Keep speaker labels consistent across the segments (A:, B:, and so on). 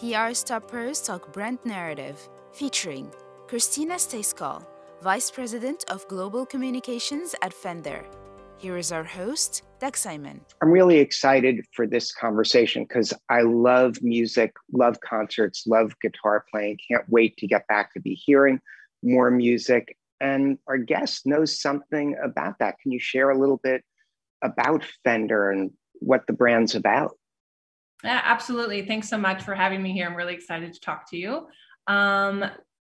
A: PR Stoppers Talk Brand Narrative, featuring Christina Stejskal, Vice President of Global Communications at Fender. Here is our host, Doug Simon.
B: I'm really excited for this conversation because I love music, love concerts, love guitar playing. Can't wait to get back to be hearing more music. And our guest knows something about that. Can you share a little bit about Fender and what the brand's about?
C: Yeah, absolutely. Thanks so much for having me here. I'm really excited to talk to you. Um,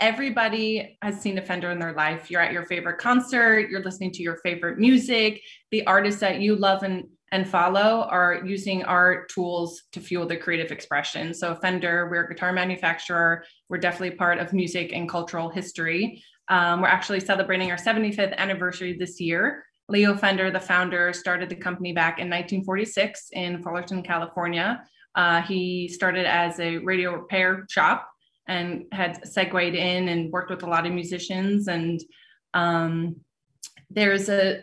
C: everybody has seen a Fender in their life. You're at your favorite concert, you're listening to your favorite music. The artists that you love and, and follow are using our tools to fuel their creative expression. So, Fender, we're a guitar manufacturer. We're definitely part of music and cultural history. Um, we're actually celebrating our 75th anniversary this year. Leo Fender, the founder, started the company back in 1946 in Fullerton, California. Uh, he started as a radio repair shop and had segued in and worked with a lot of musicians. And um, there's a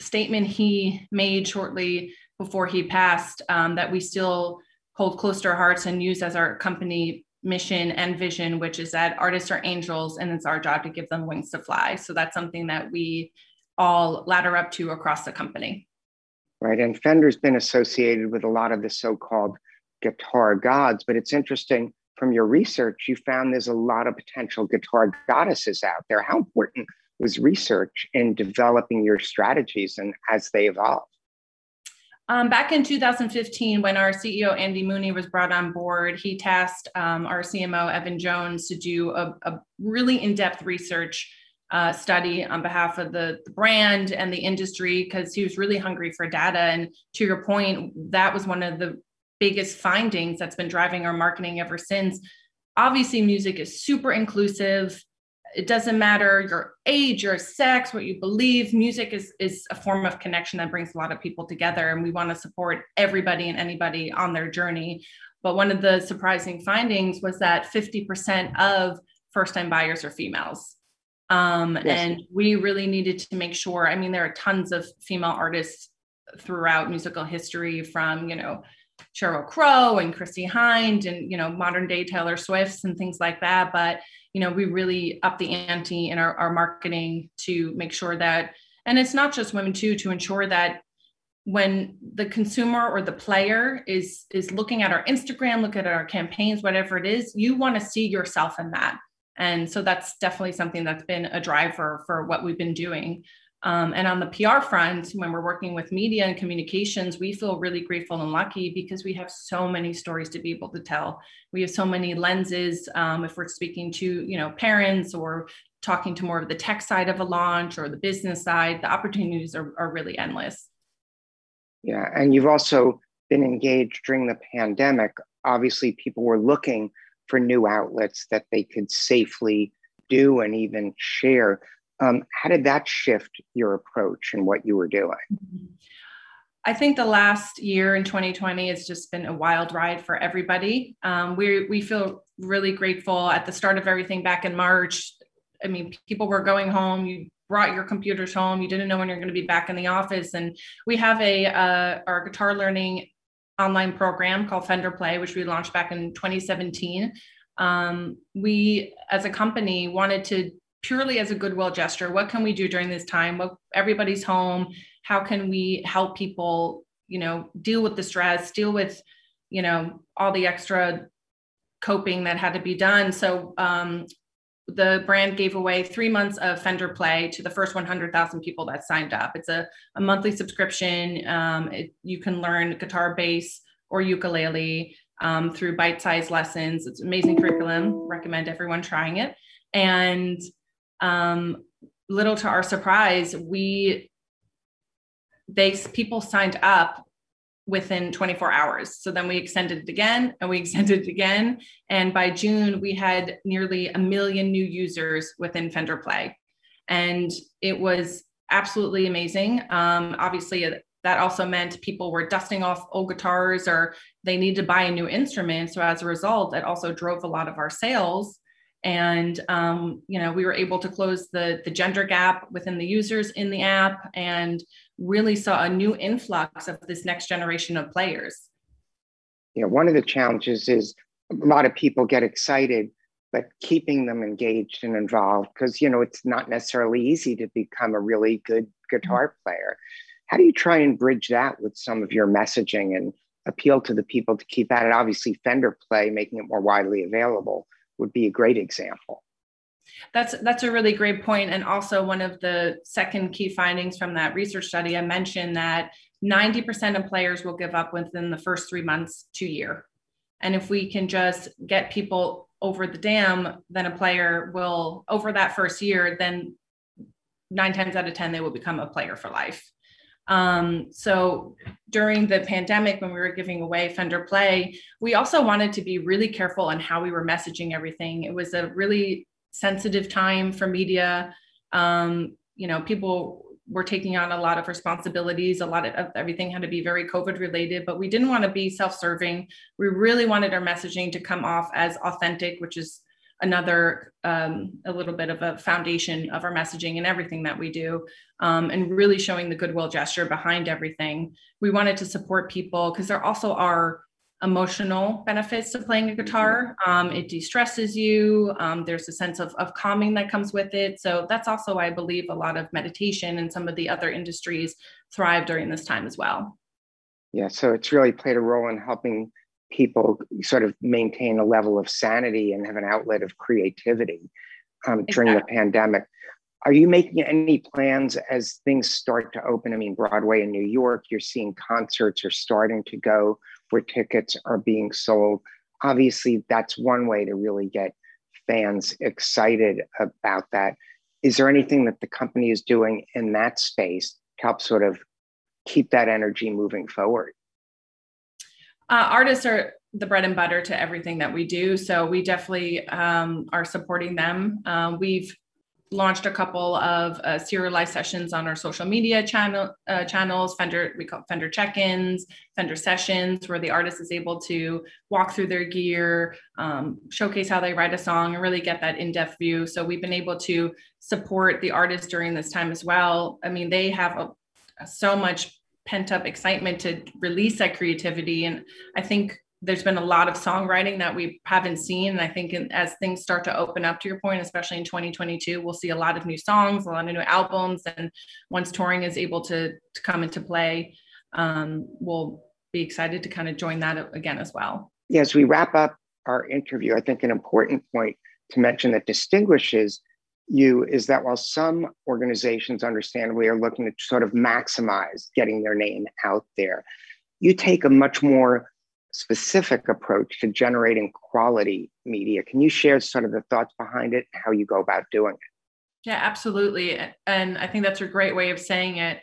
C: statement he made shortly before he passed um, that we still hold close to our hearts and use as our company mission and vision, which is that artists are angels and it's our job to give them wings to fly. So that's something that we all ladder up to across the company.
B: Right. And Fender's been associated with a lot of the so called guitar gods, but it's interesting from your research, you found there's a lot of potential guitar goddesses out there. How important was research in developing your strategies and as they evolve?
C: Um, back in 2015, when our CEO Andy Mooney was brought on board, he tasked um, our CMO Evan Jones to do a, a really in depth research uh, study on behalf of the, the brand and the industry because he was really hungry for data. And to your point, that was one of the biggest findings that's been driving our marketing ever since. Obviously, music is super inclusive. It doesn't matter your age, your sex, what you believe. Music is, is a form of connection that brings a lot of people together. And we want to support everybody and anybody on their journey. But one of the surprising findings was that 50% of first time buyers are females. Um, yes. And we really needed to make sure. I mean, there are tons of female artists throughout musical history from, you know, Sheryl Crow and Chrissie Hynde and, you know, modern day Taylor Swifts and things like that. But, you know, we really up the ante in our, our marketing to make sure that, and it's not just women too, to ensure that when the consumer or the player is is looking at our instagram look at our campaigns whatever it is you want to see yourself in that and so that's definitely something that's been a driver for what we've been doing. Um, and on the PR front, when we're working with media and communications, we feel really grateful and lucky because we have so many stories to be able to tell. We have so many lenses. Um, if we're speaking to you know parents or talking to more of the tech side of a launch or the business side, the opportunities are, are really endless.
B: Yeah, and you've also been engaged during the pandemic. Obviously, people were looking for new outlets that they could safely do and even share. Um, how did that shift your approach and what you were doing?
C: I think the last year in 2020 has just been a wild ride for everybody. Um, we we feel really grateful at the start of everything back in March. I mean, people were going home. You brought your computers home. You didn't know when you're going to be back in the office, and we have a uh, our guitar learning online program called Fender Play, which we launched back in 2017. Um, we, as a company, wanted to purely as a goodwill gesture. What can we do during this time? What everybody's home. How can we help people? You know, deal with the stress, deal with, you know, all the extra coping that had to be done. So um, the brand gave away three months of Fender Play to the first 100,000 people that signed up. It's a, a monthly subscription. Um, it, you can learn guitar, bass, or ukulele um, through bite-sized lessons. It's amazing curriculum. Recommend everyone trying it. And um, little to our surprise, we they people signed up within 24 hours. So then we extended it again and we extended it again. And by June, we had nearly a million new users within Fender Play. And it was absolutely amazing. Um, obviously, that also meant people were dusting off old guitars or they needed to buy a new instrument. So as a result, it also drove a lot of our sales. And um, you know, we were able to close the the gender gap within the users in the app and really saw a new influx of this next generation of players.
B: Yeah, one of the challenges is a lot of people get excited, but keeping them engaged and involved because you know it's not necessarily easy to become a really good guitar player. How do you try and bridge that with some of your messaging and appeal to the people to keep at it? Obviously, Fender Play, making it more widely available, would be a great example.
C: That's that's a really great point, and also one of the second key findings from that research study. I mentioned that 90% of players will give up within the first three months to year, and if we can just get people over the dam, then a player will over that first year, then nine times out of ten they will become a player for life. Um, so during the pandemic, when we were giving away Fender Play, we also wanted to be really careful on how we were messaging everything. It was a really sensitive time for media. Um, you know, people were taking on a lot of responsibilities. A lot of everything had to be very COVID related, but we didn't want to be self serving. We really wanted our messaging to come off as authentic, which is another um, a little bit of a foundation of our messaging and everything that we do um, and really showing the goodwill gesture behind everything. We wanted to support people because there also are emotional benefits to playing a guitar. Um, it de-stresses you um, there's a sense of, of calming that comes with it. So that's also i believe a lot of meditation and some of the other industries thrive during this time as well.
B: Yeah so it's really played a role in helping people sort of maintain a level of sanity and have an outlet of creativity um, during exactly. the pandemic. Are you making any plans as things start to open? I mean, Broadway in New York, you're seeing concerts are starting to go where tickets are being sold. Obviously, that's one way to really get fans excited about that. Is there anything that the company is doing in that space to help sort of keep that energy moving forward?
C: Uh, artists are the bread and butter to everything that we do. So we definitely um, are supporting them. Uh, we've launched a couple of uh, serialized sessions on our social media channel uh, channels. Fender we call Fender check-ins, Fender sessions, where the artist is able to walk through their gear, um, showcase how they write a song, and really get that in-depth view. So we've been able to support the artists during this time as well. I mean, they have a, so much pent up excitement to release that creativity. And I think there's been a lot of songwriting that we haven't seen. And I think as things start to open up to your point, especially in 2022, we'll see a lot of new songs, a lot of new albums. And once touring is able to, to come into play, um, we'll be excited to kind of join that again as well.
B: Yeah, as we wrap up our interview, I think an important point to mention that distinguishes you is that while some organizations understandably are looking to sort of maximize getting their name out there, you take a much more specific approach to generating quality media. Can you share sort of the thoughts behind it, and how you go about doing it?
C: Yeah, absolutely. And I think that's a great way of saying it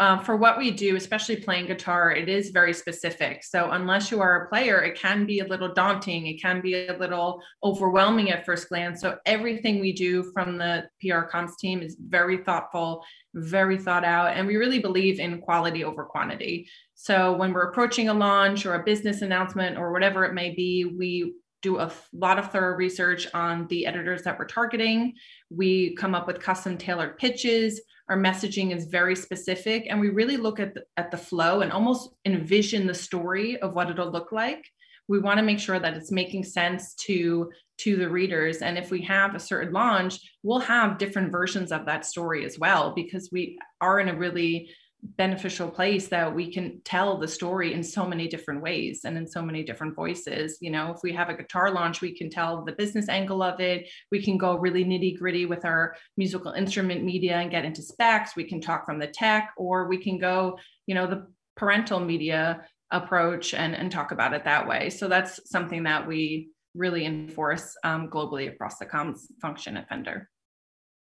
C: um, for what we do, especially playing guitar, it is very specific. So, unless you are a player, it can be a little daunting. It can be a little overwhelming at first glance. So, everything we do from the PR comms team is very thoughtful, very thought out, and we really believe in quality over quantity. So, when we're approaching a launch or a business announcement or whatever it may be, we do a lot of thorough research on the editors that we're targeting. We come up with custom tailored pitches our messaging is very specific and we really look at the, at the flow and almost envision the story of what it'll look like we want to make sure that it's making sense to to the readers and if we have a certain launch we'll have different versions of that story as well because we are in a really beneficial place that we can tell the story in so many different ways and in so many different voices. You know if we have a guitar launch we can tell the business angle of it. We can go really nitty gritty with our musical instrument media and get into specs. We can talk from the tech or we can go you know the parental media approach and and talk about it that way. So that's something that we really enforce um, globally across the comms function at fender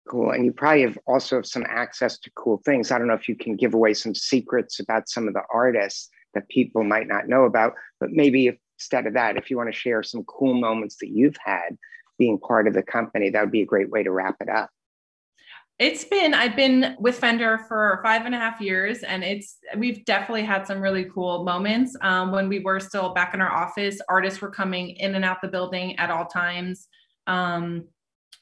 B: Cool. And you probably have also have some access to cool things. I don't know if you can give away some secrets about some of the artists that people might not know about, but maybe if, instead of that, if you want to share some cool moments that you've had being part of the company, that would be a great way to wrap it up.
C: It's been, I've been with Fender for five and a half years, and it's, we've definitely had some really cool moments. Um, when we were still back in our office, artists were coming in and out the building at all times. Um,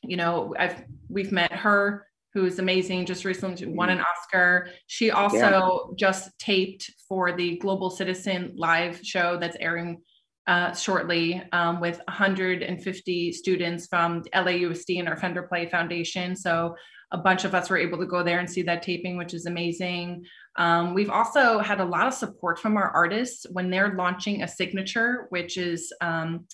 C: you know, I've we've met H.E.R. who's amazing, just recently won an Oscar. She also yeah. just taped for the Global Citizen live show that's airing uh, shortly um, with 150 students from LAUSD and our Fender Play Foundation. So a bunch of us were able to go there and see that taping, which is amazing. Um, we've also had a lot of support from our artists when they're launching a signature, which is um,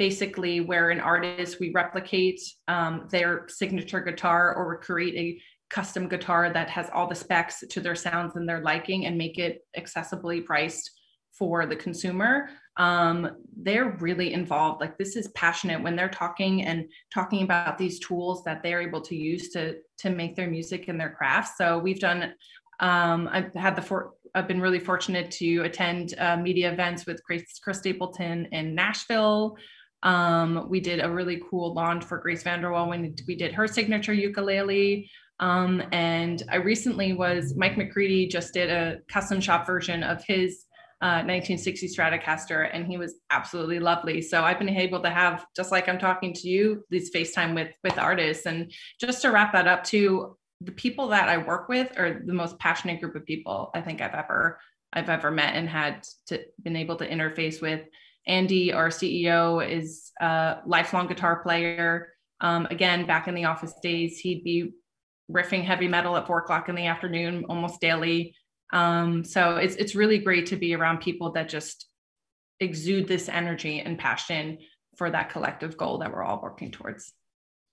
C: basically where an artist we replicate um, their signature guitar or create a custom guitar that has all the specs to their sounds and their liking and make it accessibly priced for the consumer. Um, they're really involved. Like this is passionate when they're talking and talking about these tools that they're able to use to to make their music and their crafts so we've done um, i've had the i've been really fortunate to attend uh, media events with chris stapleton in nashville um, we did a really cool launch for grace VanderWaal when we did her signature ukulele um, and I recently was, Mike McCready just did a custom shop version of his uh, 1960 Stratocaster, and he was absolutely lovely. So I've been able to have, just like I'm talking to you, these FaceTime with with artists. And just to wrap that up, too, the people that I work with are the most passionate group of people I think I've ever I've ever met and had to been able to interface with. Andy, our CEO, is a lifelong guitar player. Um, again, back in the office days, he'd be riffing heavy metal at four o'clock in the afternoon almost daily. Um, so it's it's really great to be around people that just exude this energy and passion for that collective goal that we're all working towards.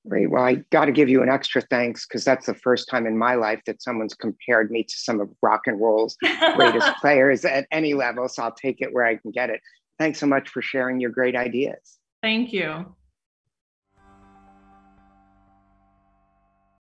B: Great. Well, I got to give you an extra thanks because that's the first time in my life that someone's compared me to some of rock and roll's greatest players at any level. So I'll take it where I can get it. Thanks so much for sharing your great ideas.
C: Thank you.